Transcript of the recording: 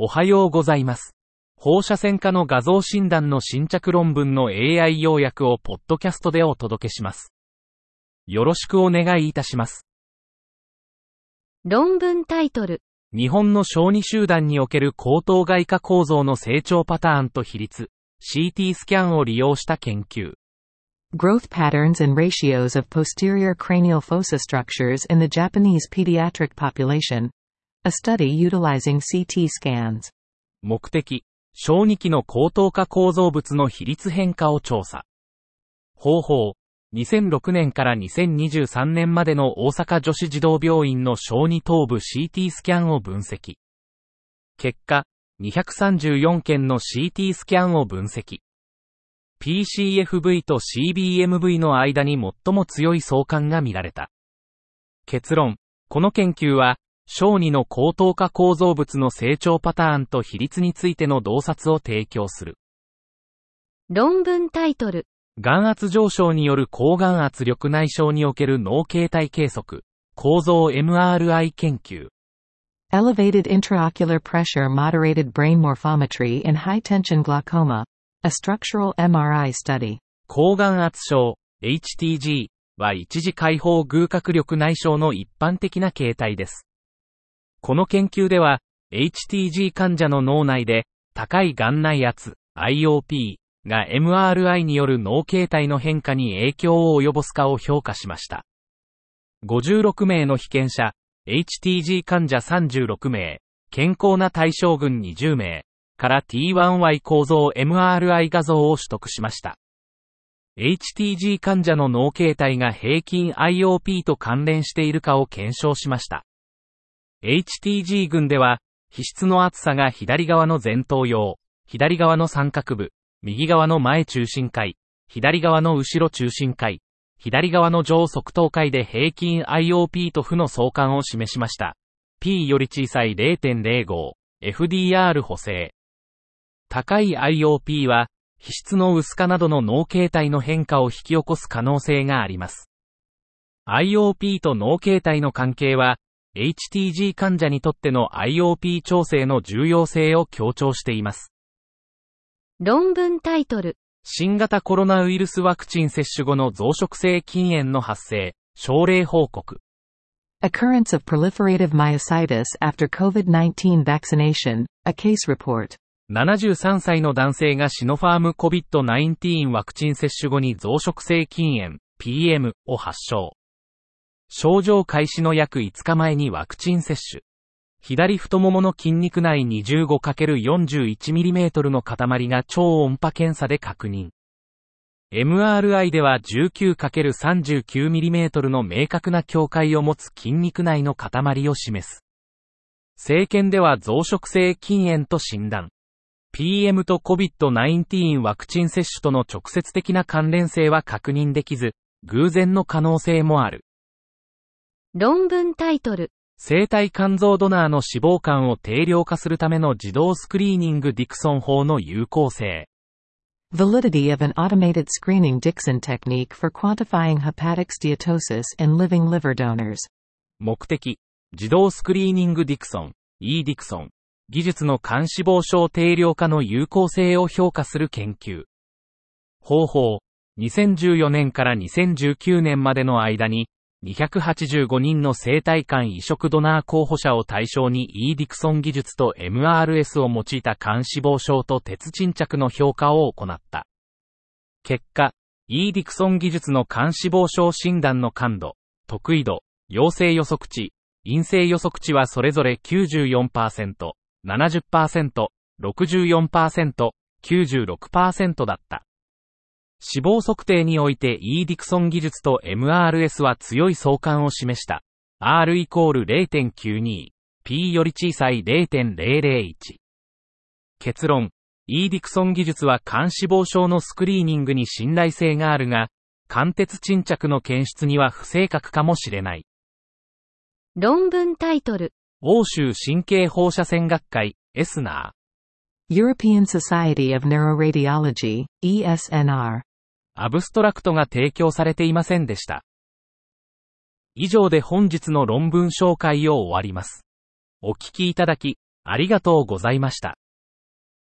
おはようございます。放射線科の画像診断の新着論文の AI 要約をポッドキャストでお届けします。よろしくお願いいたします。論文タイトル、日本の小児集団における後頭外科構造の成長パターンと比率、CT スキャンを利用した研究。Growth patterns and ratios of posterior cranial fossa structures in the Japanese pediatric population. A study utilizing CT scans. 目的、小児期の後頭下構造物の比率変化を調査。方法、2006年から2023年までの大阪女子児童病院の小児頭部 CT スキャンを分析。結果、234件の CT スキャンを分析。PCFV と CBMV の間に最も強い相関が見られた。結論、この研究は、小児の高等化構造物の成長パターンと比率についての洞察を提供する。論文タイトル、眼圧上昇による高眼圧力内障における脳形態計測、構造 MRI 研究。Elevated intraocular pressure moderated brain morphometry in high tension glaucoma. A structural MRI study. 高眼圧症、HTG は一時解放偶角力内障の一般的な形態です。この研究では、HTG 患者の脳内で、高い眼内圧、IOP が MRI による脳形態の変化に影響を及ぼすかを評価しました。56名の被験者、HTG 患者36名、健康な対象群20名、から T1Y 構造 MRI 画像を取得しました。HTG 患者の脳形態が平均 IOP と関連しているかを検証しました。HTG 群では、皮質の厚さが左側の前頭葉、左側の三角部、右側の前中心階、左側の後ろ中心階、左側の上側頭階で平均 IOP と負の相関を示しました。P より小さい0.05、FDR 補正。高い IOP は、皮質の薄化などの脳形態の変化を引き起こす可能性があります。IOP と脳形態の関係は、HTG 患者にとっての IOP 調整の重要性を強調しています。論文タイトル、新型コロナウイルスワクチン接種後の増殖性筋炎の発生、症例報告。Occurrence of proliferative myositis after COVID-19 vaccination. A case report. 73歳の男性がシノファーム COVID-19 ワクチン接種後に増殖性筋炎、PM を発症。症状開始の約5日前にワクチン接種。左太ももの筋肉内 25×41mm の塊が超音波検査で確認。MRI では 19×39mm の明確な境界を持つ筋肉内の塊を示す。生検では増殖性筋炎と診断。PM と COVID-19 ワクチン接種との直接的な関連性は確認できず、偶然の可能性もある。論文タイトル、生体肝臓ドナーの脂肪肝を定量化するための自動スクリーニングディクソン法の有効性。Validity of an automated screening Dixon technique for quantifying hepatic steatosis in living liver donors. 目的、自動スクリーニングディクソン、E ディクソン、技術の肝脂肪症定量化の有効性を評価する研究。方法、2014年から2019年までの間に、285人の生体肝移植ドナー候補者を対象に E ディクソン技術と MRS を用いた肝脂肪症と鉄沈着の評価を行った。結果、E ディクソン技術の肝脂肪症診断の感度、得意度、陽性予測値、陰性予測値はそれぞれ94%、70%、64%、96%だった。死亡測定において E ディクソン技術と MRS は強い相関を示した。R イコール0.92、P より小さい0.001。結論、E ディクソン技術は肝脂肪症のスクリーニングに信頼性があるが、肝鉄沈着の検出には不正確かもしれない。論文タイトル、欧州神経放射線学会、エスナ European Society of Neuroradiology, ESNR. アブストラクトが提供されていませんでした。以上で本日の論文紹介を終わります。お聞きいただき、ありがとうございました。